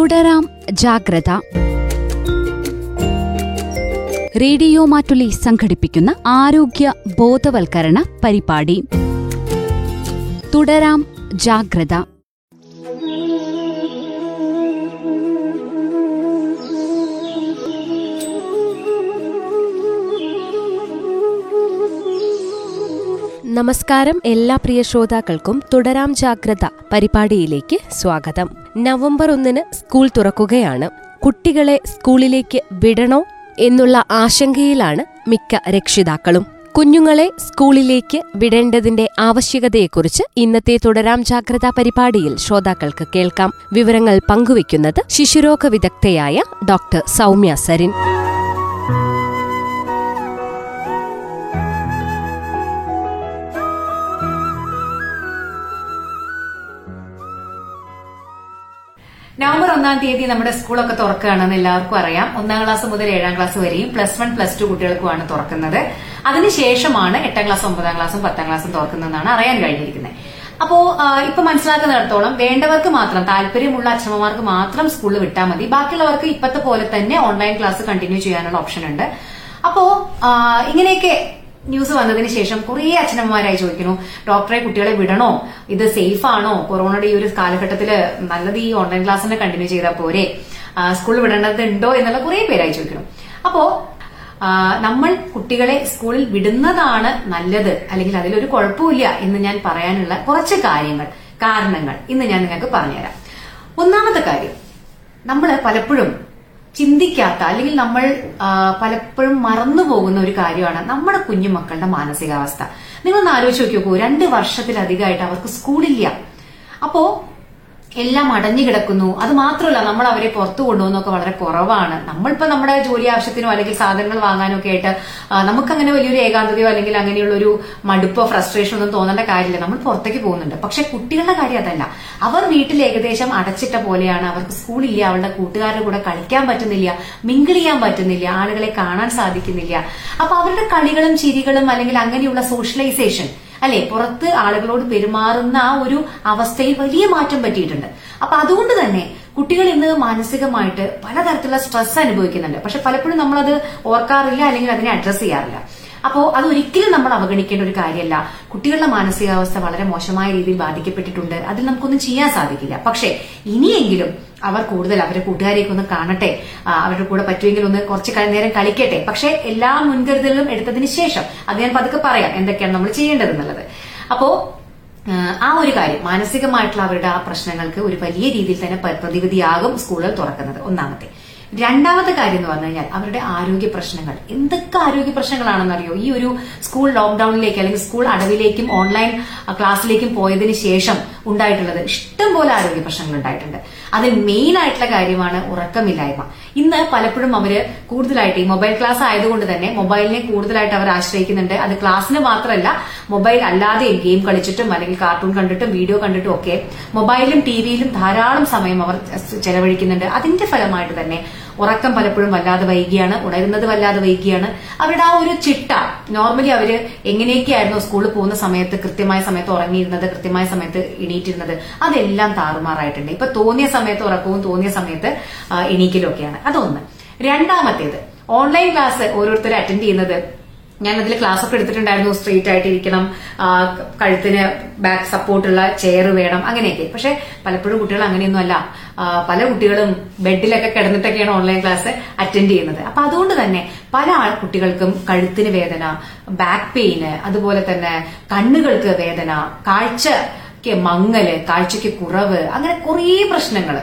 തുടരാം ജാഗ്രത. റേഡിയോ മാറ്റുലി സംഘടിപ്പിക്കുന്ന ആരോഗ്യ ബോധവൽക്കരണ പരിപാടി. തുടരാം ജാഗ്രത. നമസ്കാരം എല്ലാ പ്രിയ ശ്രോതാക്കൾക്കും തുടരാം ജാഗ്രത പരിപാടിയിലേക്ക് സ്വാഗതം. നവംബർ ഒന്നിന് സ്കൂൾ തുറക്കുകയാണ്. കുട്ടികളെ സ്കൂളിലേക്ക് വിടണോ എന്നുള്ള ആശങ്കയിലാണ് മിക്ക രക്ഷിതാക്കളും. കുഞ്ഞുങ്ങളെ സ്കൂളിലേക്ക് വിടേണ്ടതിന്റെ ആവശ്യകതയെക്കുറിച്ച് ഇന്നത്തെ തുടരാം ജാഗ്രത പരിപാടിയിൽ ശ്രോതാക്കൾക്ക് കേൾക്കാം. വിവരങ്ങൾ പങ്കുവയ്ക്കുന്നത് ശിശുരോഗ വിദഗ്ധയായ ഡോക്ടർ സൗമ്യ സരിൻ. നവംബർ ഒന്നാം തീയതി നമ്മുടെ സ്കൂളൊക്കെ തുറക്കുകയാണെന്ന് എല്ലാവർക്കും അറിയാം. ഒന്നാം ക്ലാസ് മുതൽ ഏഴാം ക്ലാസ് വരെയും പ്ലസ് വൺ പ്ലസ് ടു കുട്ടികൾക്കുമാണ് തുറക്കുന്നത്. അതിനുശേഷമാണ് എട്ടാം ക്ലാസ് ഒമ്പതാം ക്ലാസ്സും പത്താം ക്ലാസ്സും തുറക്കുന്നതെന്നാണ് അറിയാൻ കഴിഞ്ഞിരിക്കുന്നത്. അപ്പോ ഇപ്പൊ മനസ്സിലാക്കുന്നിടത്തോളം വേണ്ടവർക്ക് മാത്രം താല്പര്യമുള്ള അച്ഛമ്മമാർക്ക് മാത്രം സ്കൂളിൽ വിട്ടാൽ മതി. ബാക്കിയുള്ളവർക്ക് ഇപ്പത്തെ പോലെ തന്നെ ഓൺലൈൻ ക്ലാസ് കണ്ടിന്യൂ ചെയ്യാനുള്ള ഓപ്ഷൻ ഉണ്ട് അപ്പോ ഇങ്ങനെയൊക്കെ ന്യൂസ് വന്നതിന് ശേഷം കുറെ അച്ഛനമ്മമാരായി ചോദിക്കുന്നു ഡോക്ടറെ കുട്ടികളെ വിടണോ? ഇത് സേഫ് ആണോ? കൊറോണയുടെ ഈ ഒരു കാലഘട്ടത്തിൽ നല്ലത് ഈ ഓൺലൈൻ ക്ലാസ് തന്നെ കണ്ടിന്യൂ ചെയ്താൽ പോരെ? സ്കൂളിൽ വിടേണ്ടതുണ്ടോ? എന്നുള്ള കുറെ പേരായി ചോദിക്കുന്നു. അപ്പോ നമ്മൾ കുട്ടികളെ സ്കൂളിൽ വിടുന്നതാണ് നല്ലത് അല്ലെങ്കിൽ അതിലൊരു കുഴപ്പമില്ല എന്ന് ഞാൻ പറയാനുള്ള കുറച്ച് കാര്യങ്ങൾ കാരണങ്ങൾ ഇന്ന് ഞാൻ നിങ്ങൾക്ക് പറഞ്ഞുതരാം. ഒന്നാമത്തെ കാര്യം നമ്മൾ പലപ്പോഴും ചിന്തിക്കാത്ത അല്ലെങ്കിൽ നമ്മൾ പലപ്പോഴും മറന്നു പോകുന്ന ഒരു കാര്യമാണ് നമ്മുടെ കുഞ്ഞുമക്കളുടെ മാനസികാവസ്ഥ. നിങ്ങളൊന്ന് ആലോചിച്ച് നോക്കി നോക്കൂ രണ്ട് വർഷത്തിലധികമായിട്ട് അവർക്ക് സ്കൂളില്ല. അപ്പോ എല്ലാം അടഞ്ഞു കിടക്കുന്നു. അത് മാത്രമല്ല നമ്മൾ അവരെ പുറത്തു കൊണ്ടുപോകുന്നൊക്കെ വളരെ കുറവാണ്. നമ്മളിപ്പോ നമ്മുടെ ജോലി ആവശ്യത്തിനോ അല്ലെങ്കിൽ സാധനങ്ങൾ വാങ്ങാനോ ഒക്കെ ആയിട്ട് നമുക്കങ്ങനെ വലിയൊരു ഏകാന്തതയോ അല്ലെങ്കിൽ അങ്ങനെയുള്ള ഒരു മടുപ്പോ ഫ്രസ്ട്രേഷനോ ഒന്നും തോന്നേണ്ട കാര്യമില്ല. നമ്മൾ പുറത്തേക്ക് പോകുന്നുണ്ട്. പക്ഷെ കുട്ടികളുടെ കാര്യം അതല്ല. അവർ വീട്ടിൽ ഏകദേശം അടച്ചിട്ട പോലെയാണ്. അവർക്ക് സ്കൂളില്ല അവളുടെ കൂട്ടുകാരുടെ കൂടെ കളിക്കാൻ പറ്റുന്നില്ല മിങ്കിൾ ചെയ്യാൻ പറ്റുന്നില്ല ആളുകളെ കാണാൻ സാധിക്കുന്നില്ല. അപ്പൊ അവരുടെ കളികളും ചിരികളും അല്ലെങ്കിൽ അങ്ങനെയുള്ള സോഷ്യലൈസേഷൻ അല്ലെ പുറത്ത് ആളുകളോട് പെരുമാറുന്ന ആ ഒരു അവസ്ഥയിൽ വലിയ മാറ്റം പറ്റിയിട്ടുണ്ട്. അപ്പൊ അതുകൊണ്ട് തന്നെ കുട്ടികൾ ഇന്ന് മാനസികമായിട്ട് പലതരത്തിലുള്ള സ്ട്രെസ് അനുഭവിക്കുന്നുണ്ട്. പക്ഷെ പലപ്പോഴും നമ്മളത് ഓർക്കാറില്ല അല്ലെങ്കിൽ അതിനെ അഡ്രസ് ചെയ്യാറില്ല. അപ്പോ അത് ഒരിക്കലും നമ്മൾ അവഗണിക്കേണ്ട ഒരു കാര്യമല്ല. കുട്ടികളുടെ മാനസികാവസ്ഥ വളരെ മോശമായ രീതിയിൽ ബാധിക്കപ്പെട്ടിട്ടുണ്ട്. അതിൽ നമുക്കൊന്നും ചെയ്യാൻ സാധിക്കില്ല. പക്ഷേ ഇനിയെങ്കിലും അവർ കൂടുതൽ അവരുടെ കൂട്ടുകാരെയൊക്കെ ഒന്ന് കാണട്ടെ. അവരുടെ കൂടെ പറ്റുമെങ്കിൽ ഒന്ന് കുറച്ച് നേരം കളിക്കട്ടെ. പക്ഷെ എല്ലാ മുൻകരുതലും എടുത്തതിന് ശേഷം അത് ഞാൻ പതുക്കെ പറയാം എന്തൊക്കെയാണ് നമ്മൾ ചെയ്യേണ്ടത് എന്നുള്ളത് അപ്പോ ആ, ഒരു കാര്യം മാനസികമായിട്ടുള്ള അവരുടെ ആ പ്രശ്നങ്ങൾക്ക് ഒരു വലിയ രീതിയിൽ തന്നെ പ്രതിവിധിയാകും സ്കൂളുകൾ തുറക്കുന്നത്. ഒന്നാമത്തെ. രണ്ടാമത്തെ കാര്യം എന്ന് പറഞ്ഞു കഴിഞ്ഞാൽ അവരുടെ ആരോഗ്യ പ്രശ്നങ്ങൾ. എന്തൊക്കെ ആരോഗ്യ പ്രശ്നങ്ങളാണെന്നറിയോ ഈ ഒരു സ്കൂൾ ലോക്ക്ഡൌണിലേക്ക് അല്ലെങ്കിൽ സ്കൂൾ അടവിലേക്കും ഓൺലൈൻ ക്ലാസ്സിലേക്കും പോയതിനു ശേഷം ഉണ്ടായിട്ടുള്ളത് ഇഷ്ടംപോലെ ആരോഗ്യ പ്രശ്നങ്ങൾ ഉണ്ടായിട്ടുണ്ട്. അതിൽ മെയിൻ ആയിട്ടുള്ള കാര്യമാണ് ഉറക്കമില്ലായ്മ. ഇന്ന് പലപ്പോഴും അവർ കൂടുതലായിട്ട് ഈ മൊബൈൽ ക്ലാസ് ആയതുകൊണ്ട് തന്നെ മൊബൈലിനെ കൂടുതലായിട്ട് അവർ ആശ്രയിക്കുന്നുണ്ട്. അത് ക്ലാസ്സിന് മാത്രമല്ല മൊബൈൽ അല്ലാതെ ഗെയിം കളിച്ചിട്ടും അല്ലെങ്കിൽ കാർട്ടൂൺ കണ്ടിട്ടും വീഡിയോ കണ്ടിട്ടും ഒക്കെ മൊബൈലും ടിവിയിലും ധാരാളം സമയം അവർ ചെലവഴിക്കുന്നുണ്ട്. അതിന്റെ ഫലമായിട്ട് തന്നെ ഉറക്കം പലപ്പോഴും വല്ലാതെ വൈകിയാണ് ഉണരുന്നത് വല്ലാതെ വൈകിയാണ്. അവരുടെ ആ ഒരു ചിട്ട നോർമലി അവർ എങ്ങനെയൊക്കെയായിരുന്നു സ്കൂളിൽ പോകുന്ന സമയത്ത് കൃത്യമായ സമയത്ത് ഉറങ്ങിയിരുന്നത് കൃത്യമായ സമയത്ത് എണീറ്റിരുന്നത് അതെല്ലാം താറുമാറായിട്ടുണ്ട്. ഇപ്പൊ തോന്നിയ സമയത്ത് ഉറക്കവും തോന്നിയ സമയത്ത് ആ, എണീക്കലും ഒക്കെയാണ് അതൊന്ന്. രണ്ടാമത്തേത് ഓൺലൈൻ ക്ലാസ് ഓരോരുത്തർ അറ്റൻഡ് ചെയ്യുന്നത് ഞാൻ അതിൽ ക്ലാസ് ഒക്കെ എടുത്തിട്ടുണ്ടായിരുന്നു. സ്ട്രെയിറ്റ് ആയിട്ടിരിക്കണം. കഴുത്തിന് ബാക്ക് സപ്പോർട്ടുള്ള ചെയർ വേണം. അങ്ങനെയൊക്കെ. പക്ഷെ പലപ്പോഴും കുട്ടികൾ അങ്ങനെയൊന്നും അല്ല പല കുട്ടികളും ബെഡിലൊക്കെ കിടന്നിട്ടൊക്കെയാണ് ഓൺലൈൻ ക്ലാസ് അറ്റൻഡ് ചെയ്യുന്നത്. അപ്പൊ അതുകൊണ്ട് തന്നെ പല ആൾ കുട്ടികൾക്കും കഴുത്തിന് വേദന ബാക്ക് പെയിന് അതുപോലെ തന്നെ കണ്ണുകൾക്ക് വേദന കാഴ്ചക്ക് മങ്ങൽ കാഴ്ചക്ക് കുറവ് അങ്ങനെ കുറേ പ്രശ്നങ്ങൾ.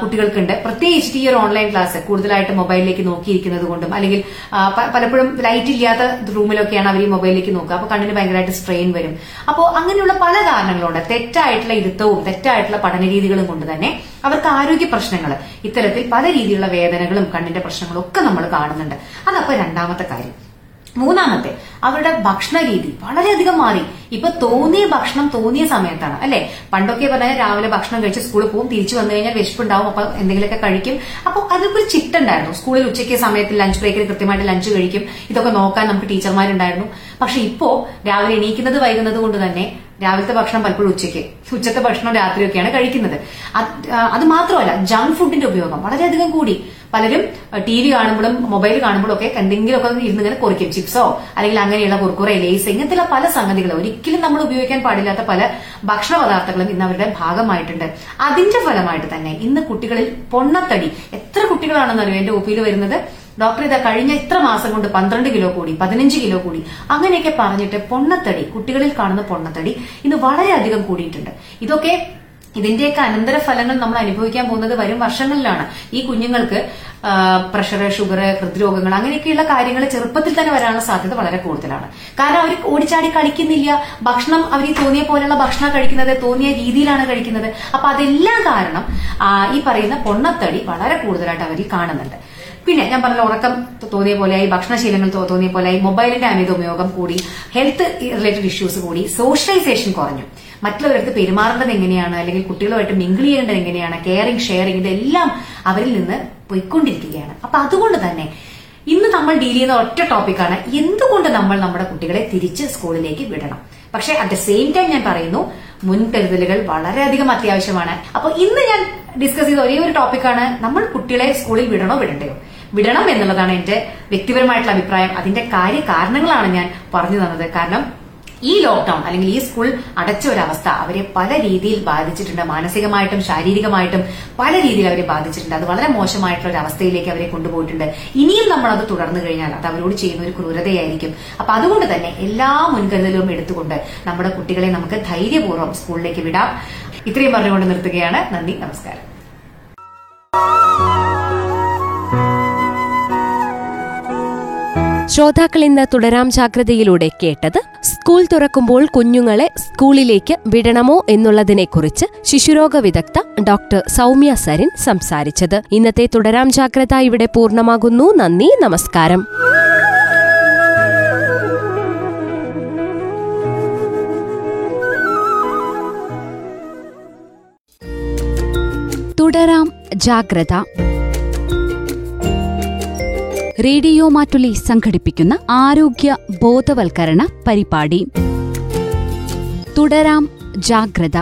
കുട്ടികൾക്കുണ്ട്. പ്രത്യേകിച്ച് ഈ ഒരു ഓൺലൈൻ ക്ലാസ് കൂടുതലായിട്ട് മൊബൈലിലേക്ക് നോക്കിയിരിക്കുന്നത് കൊണ്ടും അല്ലെങ്കിൽ പലപ്പോഴും ലൈറ്റ് ഇല്ലാത്ത റൂമിലൊക്കെയാണ് അവർ ഈ മൊബൈലിലേക്ക് നോക്കുക. അപ്പൊ കണ്ണിന് ഭയങ്കരമായിട്ട് സ്ട്രെയിൻ വരും. അപ്പോൾ അങ്ങനെയുള്ള പല കാരണങ്ങളുണ്ട്. തെറ്റായിട്ടുള്ള ഇരുത്തവും തെറ്റായിട്ടുള്ള പഠന രീതികളും കൊണ്ട് തന്നെ അവർക്ക് ആരോഗ്യ പ്രശ്നങ്ങൾ ഇത്തരത്തിൽ പല രീതിയിലുള്ള വേദനകളും കണ്ണിന്റെ പ്രശ്നങ്ങളും ഒക്കെ നമ്മൾ കാണുന്നുണ്ട്. അതപ്പോ രണ്ടാമത്തെ കാര്യം. മൂന്നാമത്തെ അവരുടെ ഭക്ഷണ രീതി വളരെയധികം മാറി. ഇപ്പൊ തോന്നിയ ഭക്ഷണം തോന്നിയ സമയത്താണ് അല്ലെ? പണ്ടൊക്കെ പറഞ്ഞാൽ രാവിലെ ഭക്ഷണം കഴിച്ച് സ്കൂളിൽ പോകും തിരിച്ചു വന്നു കഴിഞ്ഞാൽ വിശപ്പുണ്ടാവും അപ്പൊ എന്തെങ്കിലുമൊക്കെ കഴിക്കും. അപ്പൊ അതൊക്കെ ഒരു ചിട്ടുണ്ടായിരുന്നു സ്കൂളിൽ ഉച്ചയ്ക്ക് സമയത്ത് ലഞ്ച് ബ്രേക്കിൽ കൃത്യമായിട്ട് ലഞ്ച് കഴിക്കും. ഇതൊക്കെ നോക്കാൻ നമുക്ക് ടീച്ചർമാരുണ്ടായിരുന്നു. പക്ഷെ ഇപ്പോ രാവിലെ എണീക്കുന്നത് വൈകുന്നത് കൊണ്ട് തന്നെ രാവിലത്തെ ഭക്ഷണം പലപ്പോഴും ഉച്ചയ്ക്ക് ഉച്ചത്തെ ഭക്ഷണം രാത്രിയൊക്കെയാണ് കഴിക്കുന്നത്. അത് മാത്രമല്ല ജങ്ക് ഫുഡിന്റെ ഉപയോഗം വളരെയധികം കൂടി. പലരും ടി വി കാണുമ്പോഴും മൊബൈൽ കാണുമ്പോഴും ഒക്കെ എന്തെങ്കിലുമൊക്കെ ഇരുന്ന് ഇങ്ങനെ കുറിക്കും. ചിപ്സോ അല്ലെങ്കിൽ അങ്ങനെയുള്ള കുറുക്കുറ ലേസ് ഇങ്ങനത്തെ പല സംഗതികളും ഒരിക്കലും നമ്മൾ ഉപയോഗിക്കാൻ പാടില്ലാത്ത പല ഭക്ഷണ പദാർത്ഥങ്ങളും ഇന്ന് അവരുടെ ഭാഗമായിട്ടുണ്ട്. അതിന്റെ ഫലമായിട്ട് തന്നെ ഇന്ന് കുട്ടികളിൽ പൊണ്ണത്തടി. എത്ര കുട്ടികളാണെന്നറിയോ എന്റെ ഒപ്പിയിൽ വരുന്നത്? ഡോക്ടർ ഇതാ കഴിഞ്ഞ ഇത്ര മാസം കൊണ്ട് പന്ത്രണ്ട് കിലോ കൂടി പതിനഞ്ച് കിലോ കൂടി. അങ്ങനെയൊക്കെ പറഞ്ഞിട്ട് പൊണ്ണത്തടി കുട്ടികളിൽ കാണുന്ന പൊണ്ണത്തടി ഇന്ന് വളരെയധികം കൂടിയിട്ടുണ്ട്. ഇതൊക്കെ ഇതിന്റെയൊക്കെ അനന്തര ഫലങ്ങൾ നമ്മൾ അനുഭവിക്കാൻ പോകുന്നത് വരും വർഷങ്ങളിലാണ്. ഈ കുഞ്ഞുങ്ങൾക്ക് പ്രഷർ ഷുഗർ ഹൃദ്രോഗങ്ങൾ അങ്ങനെയൊക്കെയുള്ള കാര്യങ്ങൾ ചെറുപ്പത്തിൽ തന്നെ വരാനുള്ള സാധ്യത വളരെ കൂടുതലാണ്. കാരണം അവർ ഓടിച്ചാടി കളിക്കുന്നില്ല. ഭക്ഷണം അവർ തോന്നിയ പോലെയുള്ള ഭക്ഷണം കഴിക്കുന്നത് തോന്നിയ രീതിയിലാണ് കഴിക്കുന്നത്. അപ്പൊ അതെല്ലാം കാരണം ഈ പറയുന്ന പൊണ്ണത്തടി വളരെ കൂടുതലായിട്ട് അവർ കാണുന്നുണ്ട്. പിന്നെ ഞാൻ പറഞ്ഞ ഉറക്കം തോന്നിയ പോലെയായി ഭക്ഷണശീലങ്ങൾ തോന്നിയ പോലെയായി മൊബൈലിന്റെ അമിത ഉപയോഗം കൂടി ഹെൽത്ത് റിലേറ്റഡ് ഇഷ്യൂസ് കൂടി സോഷ്യലൈസേഷൻ കുറഞ്ഞു. മറ്റുള്ളവരടുത്ത് പെരുമാറേണ്ടത് എങ്ങനെയാണ്? അല്ലെങ്കിൽ കുട്ടികളുമായിട്ട് മിങ്കിൾ ചെയ്യേണ്ടത് എങ്ങനെയാണ്? കെയറിംഗ് ഷെയറിംഗ് ഇതെല്ലാം അവരിൽ നിന്ന് പോയിക്കൊണ്ടിരിക്കുകയാണ്. അപ്പൊ അതുകൊണ്ട് തന്നെ ഇന്ന് നമ്മൾ ഡീൽ ചെയ്യുന്ന ഒറ്റ ടോപ്പിക്കാണ് എന്തുകൊണ്ട് നമ്മൾ നമ്മുടെ കുട്ടികളെ തിരിച്ച് സ്കൂളിലേക്ക് വിടണം? പക്ഷെ അറ്റ് ദ സെയിം ടൈം ഞാൻ പറയുന്നു മുൻകരുതലുകൾ വളരെയധികം അത്യാവശ്യമാണ്. അപ്പൊ ഇന്ന് ഞാൻ ഡിസ്കസ് ചെയ്ത ഒരേ ഒരു ടോപ്പിക്കാണ് നമ്മൾ കുട്ടികളെ സ്കൂളിൽ വിടണോ വിടണ്ടയോ? വിടണം എന്നുള്ളതാണ് എന്റെ വ്യക്തിപരമായിട്ടുള്ള അഭിപ്രായം. അതിന്റെ കാര്യ കാരണങ്ങളാണ് ഞാൻ പറഞ്ഞു തന്നത്. കാരണം ഈ ലോക്ക്ഡൌൺ അല്ലെങ്കിൽ ഈ സ്കൂൾ അടച്ച ഒരവസ്ഥ അവരെ പല രീതിയിൽ ബാധിച്ചിട്ടുണ്ട്. മാനസികമായിട്ടും ശാരീരികമായിട്ടും പല രീതിയിൽ അവരെ ബാധിച്ചിട്ടുണ്ട്. അത് വളരെ മോശമായിട്ടുള്ള ഒരു അവസ്ഥയിലേക്ക് അവരെ കൊണ്ടുപോയിട്ടുണ്ട്. ഇനിയും നമ്മൾ അത് തുടർന്നു കഴിഞ്ഞാൽ അത് അവരോട് ചെയ്യുന്ന ഒരു ക്രൂരതയായിരിക്കും. അപ്പൊ അതുകൊണ്ട് തന്നെ എല്ലാ മുൻകരുതലും എടുത്തുകൊണ്ട് നമ്മുടെ കുട്ടികളെ നമുക്ക് ധൈര്യപൂർവം സ്കൂളിലേക്ക് വിടാം. ഇത്രയും പറഞ്ഞുകൊണ്ട് നിർത്തുകയാണ്. നന്ദി. നമസ്കാരം. ശ്രോതാക്കൾ ഇന്ന് തുടരാം ജാഗ്രതയിലൂടെ കേട്ടത് സ്കൂൾ തുറക്കുമ്പോൾ കുഞ്ഞുങ്ങളെ സ്കൂളിലേക്ക് വിടണമോ എന്നുള്ളതിനെക്കുറിച്ച് ശിശുരോഗ വിദഗ്ധ ഡോക്ടർ സൗമ്യ സരിൻ സംസാരിച്ചത്. ഇന്നത്തെ തുടരാം ജാഗ്രത ഇവിടെ പൂർണമാകുന്നു. നന്ദി നമസ്കാരം. തുടരാം ജാഗ്രത. റേഡിയോ മാറ്റുലി സംഘടിപ്പിക്കുന്ന ആരോഗ്യ ബോധവൽക്കരണ പരിപാടി. തുടരാം ജാഗ്രത.